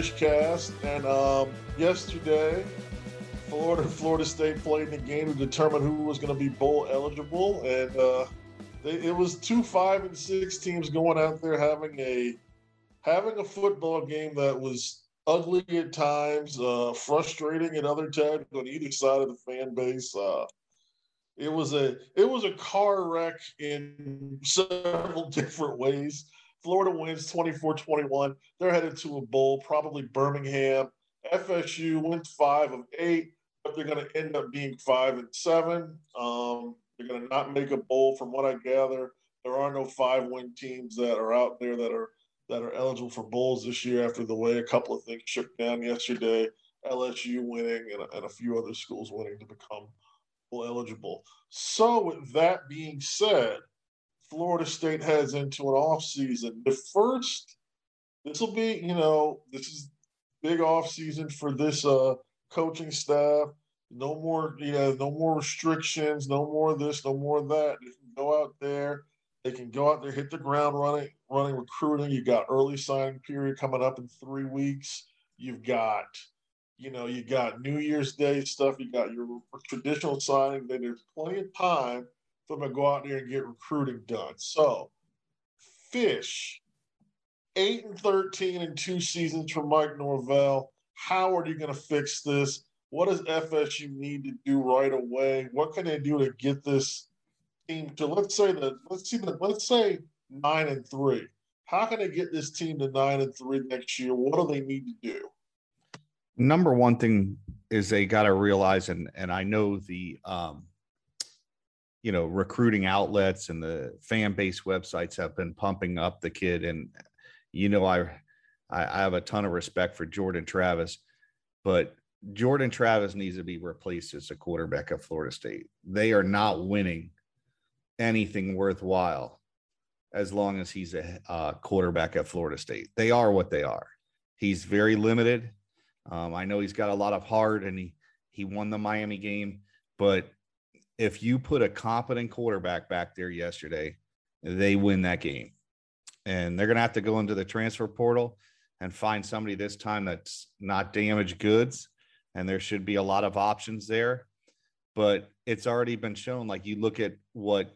Fishcast, and um, yesterday, Florida Florida State played in the game to determine who was going to be bowl eligible, and uh, they, it was two five and six teams going out there having a having a football game that was ugly at times, uh, frustrating at other times on either side of the fan base. Uh, it was a it was a car wreck in several different ways. Florida wins 24-21. They're headed to a bowl, probably Birmingham. FSU wins five of eight, but they're going to end up being five and seven. Um, they're going to not make a bowl, from what I gather. There are no five-win teams that are out there that are that are eligible for bowls this year. After the way a couple of things shook down yesterday, LSU winning and, and a few other schools winning to become eligible. So, with that being said, Florida State heads into an off season. The first, this will be, you know, this is big off season for this uh, coaching staff. No more, you know, no more restrictions, no more this, no more that. They can go out there. They can go out there, hit the ground running, running recruiting. You've got early signing period coming up in three weeks. You've got, you know, you got New Year's Day stuff. You got your traditional signing. There's plenty of time for them to go out there and get recruiting done. So, Fish, eight and thirteen in two seasons for Mike Norvell. How are you going to fix this? What does FSU need to do right away? What can they do to get this team to let's say that let's see that let's say nine and three. How can they get this team to nine and three next year? What do they need to do? Number one thing is they got to realize, and and I know the um, you know recruiting outlets and the fan base websites have been pumping up the kid, and you know I I have a ton of respect for Jordan Travis, but Jordan Travis needs to be replaced as a quarterback at Florida State. They are not winning anything worthwhile as long as he's a uh, quarterback at Florida State. They are what they are. He's very limited. Um, I know he's got a lot of heart and he he won the Miami game, but if you put a competent quarterback back there yesterday, they win that game. And they're going to have to go into the transfer portal and find somebody this time that's not damaged goods. And there should be a lot of options there. But it's already been shown. Like you look at what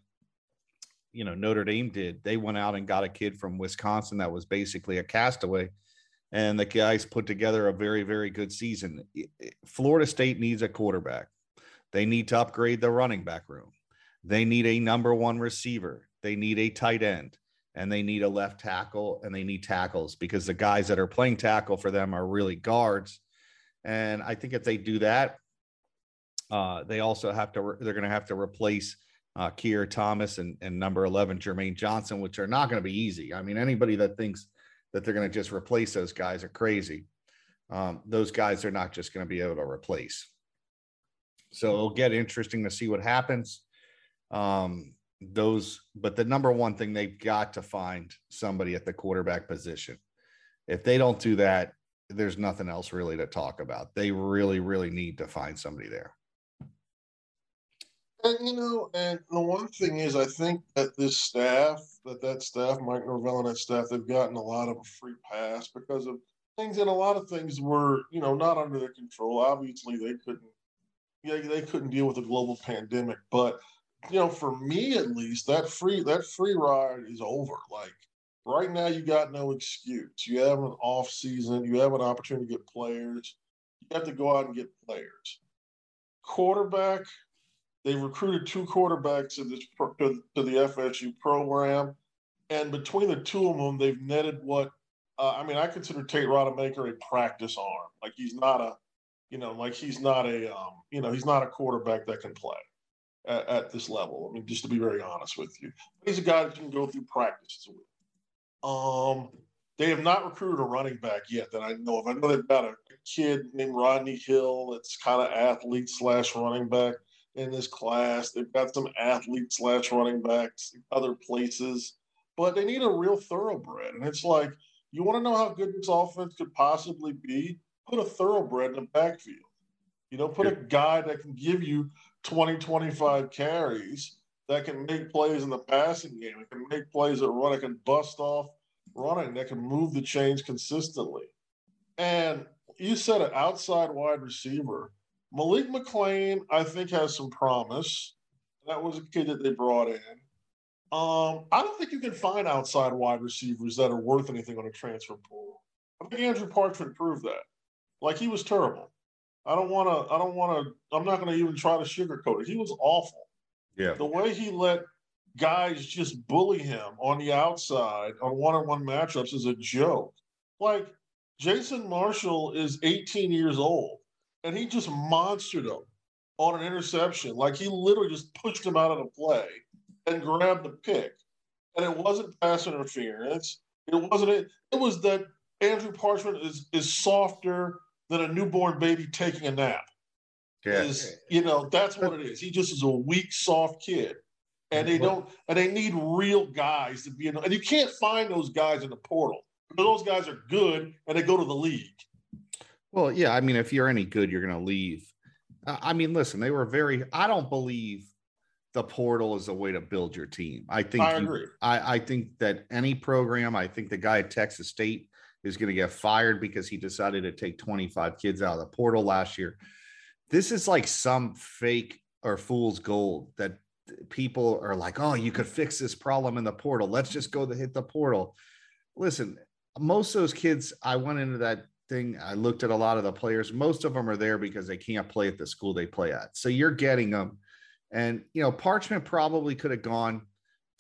you know Notre Dame did. They went out and got a kid from Wisconsin that was basically a castaway, and the guys put together a very very good season. Florida State needs a quarterback. They need to upgrade the running back room. They need a number one receiver. They need a tight end, and they need a left tackle, and they need tackles because the guys that are playing tackle for them are really guards. And I think if they do that, uh, they also have to. They're going to have to replace uh, Keir Thomas and, and number 11, Jermaine Johnson, which are not going to be easy. I mean, anybody that thinks that they're going to just replace those guys are crazy. Um, those guys are not just going to be able to replace. So it'll get interesting to see what happens. Um, those, but the number one thing they've got to find somebody at the quarterback position. If they don't do that, there's nothing else really to talk about. They really, really need to find somebody there. And you know, and the one thing is, I think that this staff, that that staff, Mike Norvell and that staff, they've gotten a lot of a free pass because of things, and a lot of things were, you know, not under their control. Obviously, they couldn't, yeah, they couldn't deal with a global pandemic. But you know, for me at least, that free that free ride is over. Like right now, you got no excuse. You have an off season. You have an opportunity to get players. You have to go out and get players. Quarterback they recruited two quarterbacks to, this, to, to the FSU program, and between the two of them, they've netted what uh, I mean. I consider Tate Rodemaker a practice arm. Like he's not a, you know, like he's not a, um, you know, he's not a quarterback that can play at, at, this level. I mean, just to be very honest with you, he's a guy that can go through practices with. Um, they have not recruited a running back yet that I know of. I know they've got a kid named Rodney Hill that's kind of athlete slash running back in this class. They've got some athlete slash running backs, other places, but they need a real thoroughbred. And it's like, you want to know how good this offense could possibly be? Put a thoroughbred in the backfield. You know, put a guy that can give you 20, 25 carries that can make plays in the passing game. It can make plays that run. It can bust off running. That can move the chains consistently. And you said an outside wide receiver. Malik McClain, I think, has some promise. That was a kid that they brought in. Um, I don't think you can find outside wide receivers that are worth anything on a transfer pool. I think Andrew Parchment proved that. Like he was terrible. I don't want to. I don't want to. I'm not going to even try to sugarcoat it. He was awful. Yeah. The way he let guys just bully him on the outside on one-on-one matchups is a joke. Like Jason Marshall is 18 years old, and he just monstered him on an interception. Like he literally just pushed him out of the play and grabbed the pick. And it wasn't pass interference. It wasn't it. It was that Andrew Parchment is is softer than a newborn baby taking a nap. Yeah. Is you know that's what it is. He just is a weak, soft kid, and they don't and they need real guys to be in. And you can't find those guys in the portal. Those guys are good, and they go to the league. Well, yeah. I mean, if you're any good, you're going to leave. I mean, listen, they were very. I don't believe the portal is a way to build your team. I think. I you- agree. I, I think that any program. I think the guy at Texas State is going to get fired because he decided to take 25 kids out of the portal last year. This is like some fake or fool's gold that people are like, oh, you could fix this problem in the portal. Let's just go to hit the portal. Listen, most of those kids, I went into that thing. I looked at a lot of the players. Most of them are there because they can't play at the school they play at. So you're getting them. And, you know, Parchment probably could have gone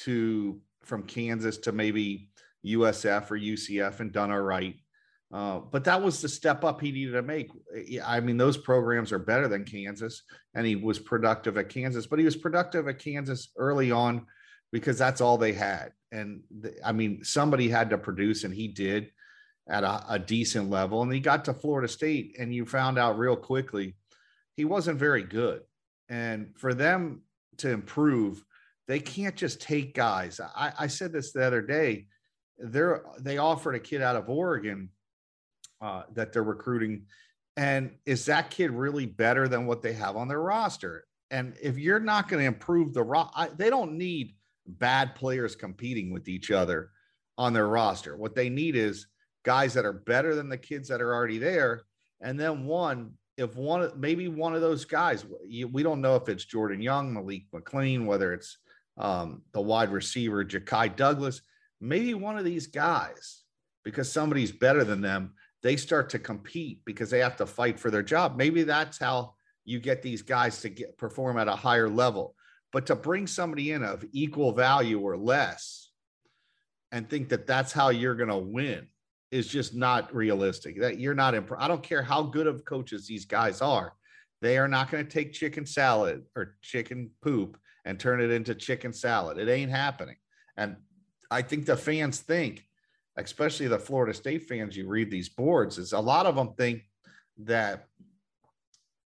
to from Kansas to maybe USF or UCF and done all right. Uh, but that was the step up he needed to make. I mean, those programs are better than Kansas, and he was productive at Kansas, but he was productive at Kansas early on because that's all they had. And I mean, somebody had to produce, and he did at a, a decent level. And he got to Florida State, and you found out real quickly he wasn't very good. And for them to improve, they can't just take guys. I, I said this the other day. They're they offered a kid out of Oregon uh, that they're recruiting, and is that kid really better than what they have on their roster? And if you're not going to improve the ro- I, they don't need bad players competing with each other on their roster. What they need is guys that are better than the kids that are already there. And then one, if one, maybe one of those guys, we don't know if it's Jordan Young, Malik McClain, whether it's um, the wide receiver, Ja'Khi Douglas, maybe one of these guys, because somebody's better than them, they start to compete because they have to fight for their job. Maybe that's how you get these guys to get perform at a higher level. But to bring somebody in of equal value or less and think that that's how you're going to win is just not realistic. That you're not imp- I don't care how good of coaches these guys are. They are not going to take chicken salad or chicken poop and turn it into chicken salad. It ain't happening. And I think the fans think, especially the Florida State fans, you read these boards, is a lot of them think that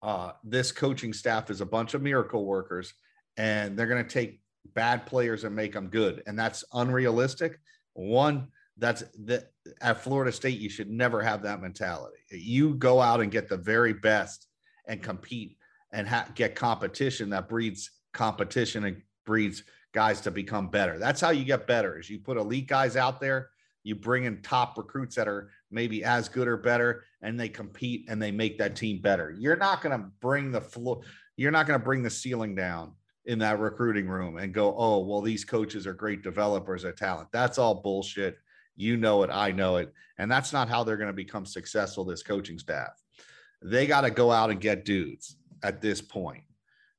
uh, this coaching staff is a bunch of miracle workers and they're going to take bad players and make them good. And that's unrealistic. One, that's that at Florida State, you should never have that mentality. You go out and get the very best and compete and ha- get competition that breeds competition and breeds guys to become better. That's how you get better. Is you put elite guys out there, you bring in top recruits that are maybe as good or better, and they compete and they make that team better. You're not going to bring the floor. You're not going to bring the ceiling down in that recruiting room and go, oh, well, these coaches are great developers of talent. That's all bullshit. You know it. I know it. And that's not how they're going to become successful, this coaching staff. They got to go out and get dudes at this point.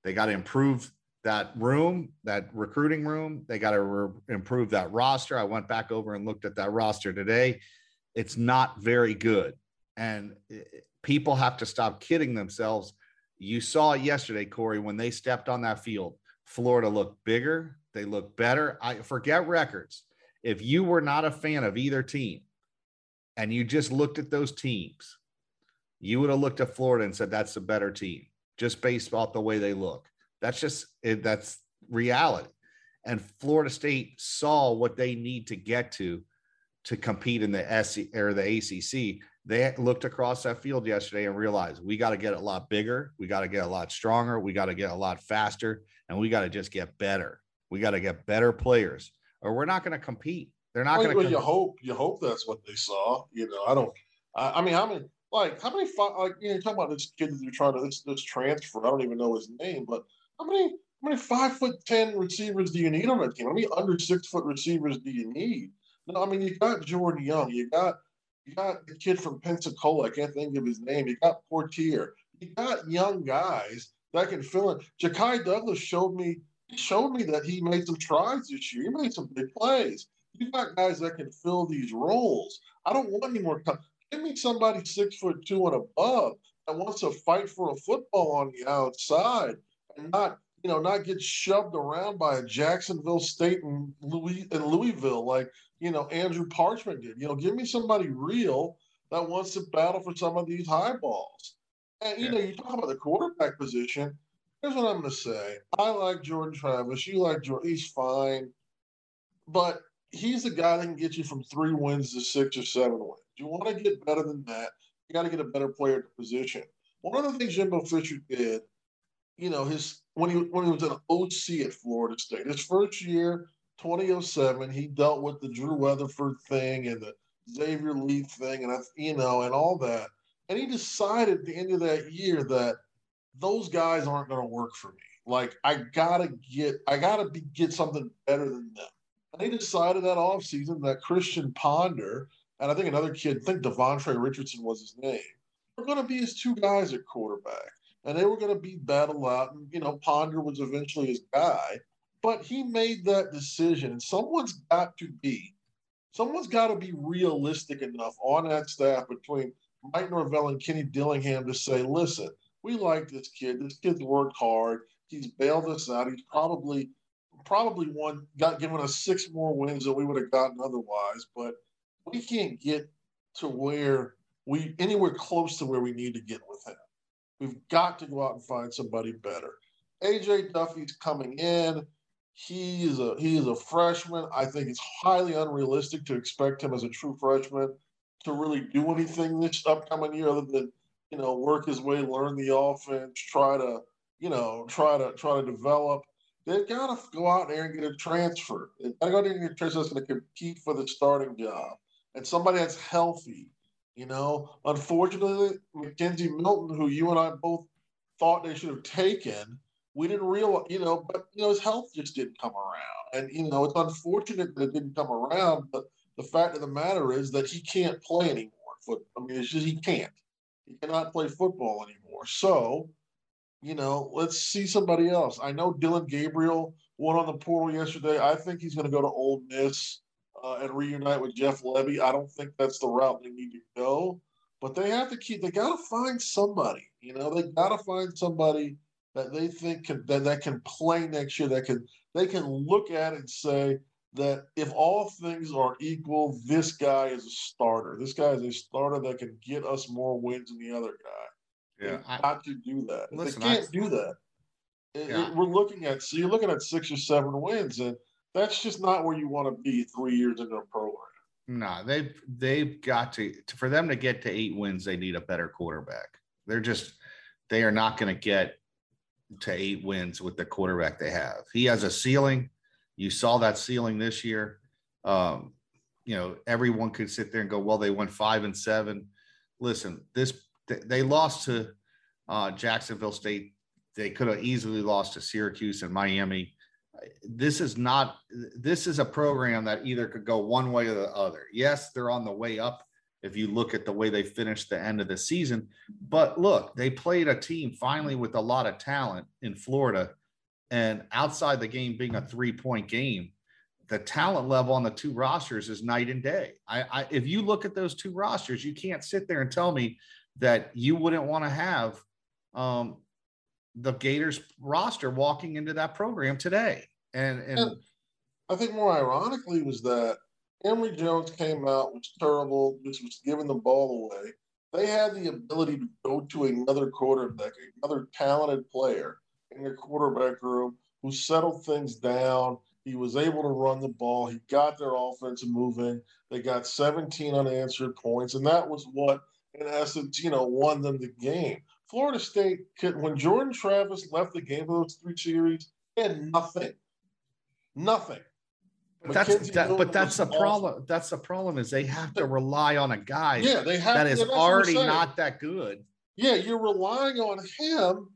They got to improve that room, that recruiting room. They got to re- improve that roster. I went back over and looked at that roster today. It's not very good. And eh, people have to stop kidding themselves. You saw it yesterday, Corey, when they stepped on that field. Florida looked bigger. They looked better. I forget records. If you were not a fan of either team and you just looked at those teams, you would have looked at Florida and said, that's the better team, just based off the way they look. That's just it, that's reality. And Florida State saw what they need to get to to compete in the SC or the ACC. They looked across that field yesterday and realized we got to get a lot bigger, we got to get a lot stronger, we got to get a lot faster, and we got to just get better. We got to get better players, or we're not going to compete. They're not Well, going well, to. you hope you hope that's what they saw. You know, I don't I, I mean, how many? Like how many? Like you know, you're talking about this kid that you're trying to this, this transfer. I don't even know his name, but how many? How many five foot ten receivers do you need on that team? How many under six foot receivers do you need? No, I mean you got Jordan Young, you got you got the kid from Pensacola. I can't think of his name. You got Poitier, You got young guys that can fill in. Ja'Khi Douglas showed me showed me that he made some tries this year. He made some big plays. You got guys that can fill these roles. I don't want any more. Give me somebody six foot two and above that wants to fight for a football on the outside and not, you know, not get shoved around by a Jacksonville State and Louis and Louisville like you know Andrew Parchment did. You know, give me somebody real that wants to battle for some of these high balls. And you yeah. know, you talk about the quarterback position. Here's what I'm going to say. I like Jordan Travis. You like Jordan. He's fine, but he's the guy that can get you from three wins to six or seven wins. You want to get better than that. You got to get a better player at the position. One of the things Jimbo Fisher did, you know, his when he when he was an OC at Florida State, his first year, 2007, he dealt with the Drew Weatherford thing and the Xavier Lee thing, and you know, and all that. And he decided at the end of that year that those guys aren't going to work for me. Like I gotta get, I gotta be, get something better than them. And he decided that offseason that Christian Ponder and I think another kid, I think D'Vontrey Richardson was his name, were going to be his two guys at quarterback. And they were going to be battle out. And, you know, Ponder was eventually his guy. But he made that decision. And someone's got to be, someone's got to be realistic enough on that staff between Mike Norvell and Kenny Dillingham to say, listen, we like this kid. This kid's worked hard. He's bailed us out. He's probably probably won got given us six more wins than we would have gotten otherwise. But we can't get to where we anywhere close to where we need to get with him. We've got to go out and find somebody better. AJ Duffy's coming in. He is a he is a freshman. I think it's highly unrealistic to expect him as a true freshman to really do anything this upcoming year other than you know work his way, learn the offense, try to you know try to try to develop. They've got to go out there and get a transfer. They've got to get a transfer that's going to compete for the starting job and somebody that's healthy. You know, unfortunately, McKenzie Milton, who you and I both thought they should have taken, we didn't realize, you know, but you know, his health just didn't come around. And you know, it's unfortunate that it didn't come around, but the fact of the matter is that he can't play anymore. I mean, it's just he can't. He cannot play football anymore. So, you know, let's see somebody else. I know Dillon Gabriel went on the portal yesterday. I think he's going to go to Ole Miss uh, and reunite with Jeff Lebby. I don't think that's the route they need to go, but they have to keep. They got to find somebody. You know, they got to find somebody that they think can that, that can play next year. That can they can look at and say that if all things are equal, this guy is a starter. This guy is a starter that can get us more wins than the other guy. Yeah, I, got to do that. Listen, they can't I, do that. Yeah. It, we're looking at so you're looking at six or seven wins, and that's just not where you want to be three years into a program. No, they've they've got to for them to get to eight wins, they need a better quarterback. They're just they are not going to get to eight wins with the quarterback they have. He has a ceiling. You saw that ceiling this year. Um, you know, everyone could sit there and go, well, they went five and seven. Listen, this they lost to uh, Jacksonville State. They could have easily lost to Syracuse and Miami this is not this is a program that either could go one way or the other. Yes, they're on the way up if you look at the way they finished the end of the season, but look, they played a team finally with a lot of talent in Florida and outside the game being a 3-point game, the talent level on the two rosters is night and day. I, I if you look at those two rosters, you can't sit there and tell me that you wouldn't want to have um, the Gators roster walking into that program today. And, and, and I think more ironically was that Emory Jones came out was terrible, just was giving the ball away. They had the ability to go to another quarterback, another talented player in the quarterback room who settled things down. He was able to run the ball. He got their offense moving. They got 17 unanswered points, and that was what, in essence, you know, won them the game. Florida State, when Jordan Travis left the game for those three series, had nothing. Nothing. But that's that, but that's the problem. That's the problem is they have to rely on a guy yeah, they have, that is already not that good. Yeah, you're relying on him,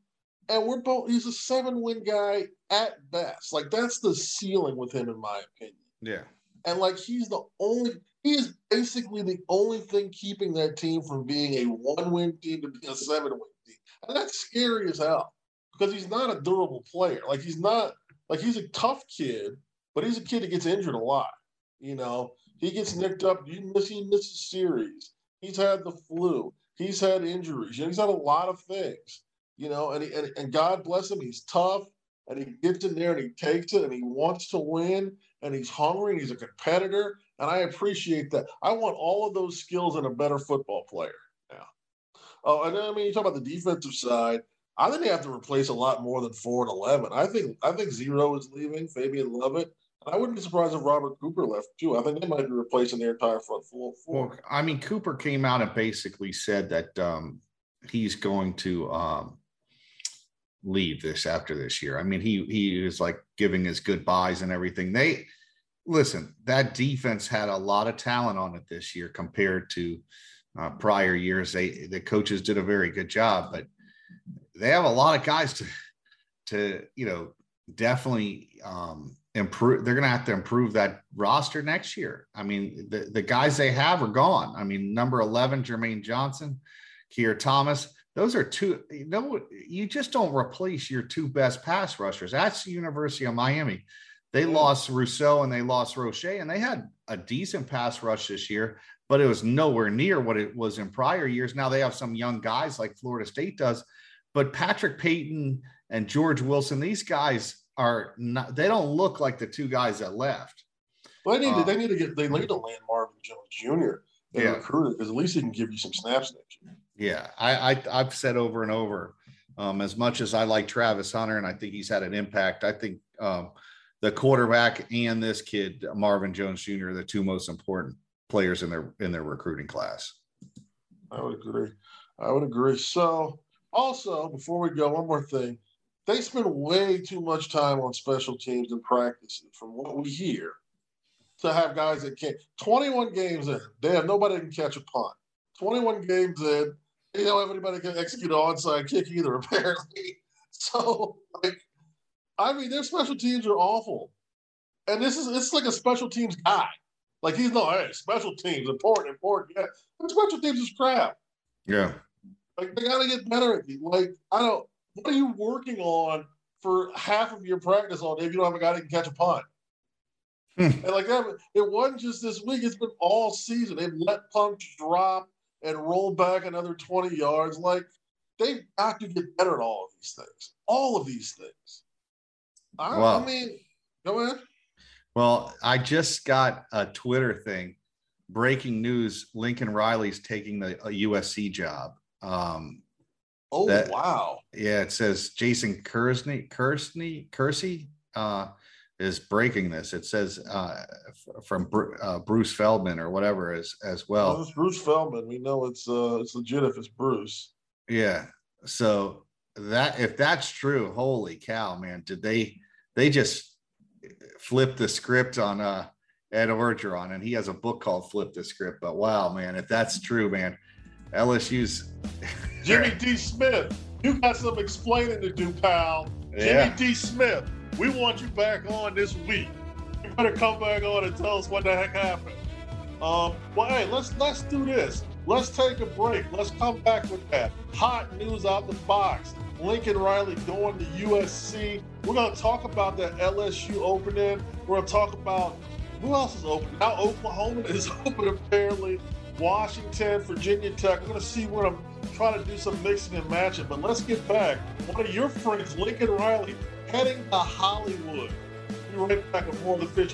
and we're both. He's a seven-win guy at best. Like that's the ceiling with him, in my opinion. Yeah. And like he's the only. He is basically the only thing keeping that team from being a one-win team to being a seven-win team, and that's scary as hell because he's not a durable player. Like he's not. Like he's a tough kid, but he's a kid that gets injured a lot. You know, he gets nicked up. You miss, he misses series. He's had the flu. He's had injuries. You know, he's had a lot of things. You know, and, he, and and God bless him. He's tough, and he gets in there and he takes it, and he wants to win, and he's hungry, and he's a competitor, and I appreciate that. I want all of those skills in a better football player. Yeah. Oh, and I mean, you talk about the defensive side. I think they have to replace a lot more than four and eleven. I think I think zero is leaving. Fabian Lovett. I wouldn't be surprised if Robert Cooper left too. I think they might be replacing their entire front four. Well, I mean, Cooper came out and basically said that um, he's going to um, leave this after this year. I mean, he he is like giving his goodbyes and everything. They listen. That defense had a lot of talent on it this year compared to uh, prior years. They the coaches did a very good job, but they have a lot of guys to to you know definitely um, improve. They're going to have to improve that roster next year. I mean, the, the guys they have are gone. I mean, number 11, Jermaine Johnson, Keir Thomas, those are two, you know, you just don't replace your two best pass rushers. That's the University of Miami. They lost Rousseau and they lost Roche, and they had a decent pass rush this year, but it was nowhere near what it was in prior years. Now they have some young guys like Florida State does, but Patrick Payton and George Wilson, these guys are not they don't look like the two guys that left. Well, they need to, Um, they need to get they need to land Marvin Jones Jr. and Yeah. recruit because at least he can give you some snaps next year. Yeah, I, I I've said over and over, um, as much as I like Travis Hunter and I think he's had an impact, I think um, the quarterback and this kid Marvin Jones Jr. are the two most important players in their in their recruiting class. I would agree. I would agree. So, also before we go, one more thing. They spend way too much time on special teams and practices, from what we hear, to have guys that can't. Twenty-one games in, they have nobody that can catch a punt. Twenty-one games in, they don't have anybody that can execute an onside kick either. Apparently, so like, I mean, their special teams are awful, and this is it's like a special teams guy. Like he's no, hey, special teams important, important. Yeah, but special teams is crap. Yeah, Like they gotta get better at it. Like I don't. What are you working on for half of your practice all day if you don't have a guy that can catch a punt? Hmm. and like that, it wasn't just this week. It's been all season. They've let punts drop and roll back another twenty yards. Like they've got to get better at all of these things. All of these things. I, Wow. I mean, go ahead. Well, I just got a Twitter thing. Breaking news: Lincoln Riley's taking the a USC job. Um, Oh That- wow. yeah, it says Jason Kersney, Kersney, Kersey uh, is breaking this. It says uh, from Bru- uh, Bruce Feldman or whatever as as Well, well. it's Bruce Feldman. We know it's uh it's legit if it's Bruce. Yeah. So that if that's true, holy cow, man! Did they they just flip the script on uh Ed Orgeron, and he has a book called "Flip the Script." But wow, man, if that's true, man, LSU's Jimmy D. Smith, you got some explaining to do, pal. Yeah. Jimmy D. Smith, we want you back on this week. You better come back on and tell us what the heck happened. Um, well, hey, let's let's do this. Let's take a break. Let's come back with that hot news out the box. Lincoln Riley going to USC. We're gonna talk about that LSU opening. We're gonna talk about who else is open. Now Oklahoma is open apparently. Washington, Virginia Tech. We're gonna see what I'm trying to do some mixing and matching. But let's get back. One of your friends, Lincoln Riley, heading to Hollywood. Be right back with more of the Fish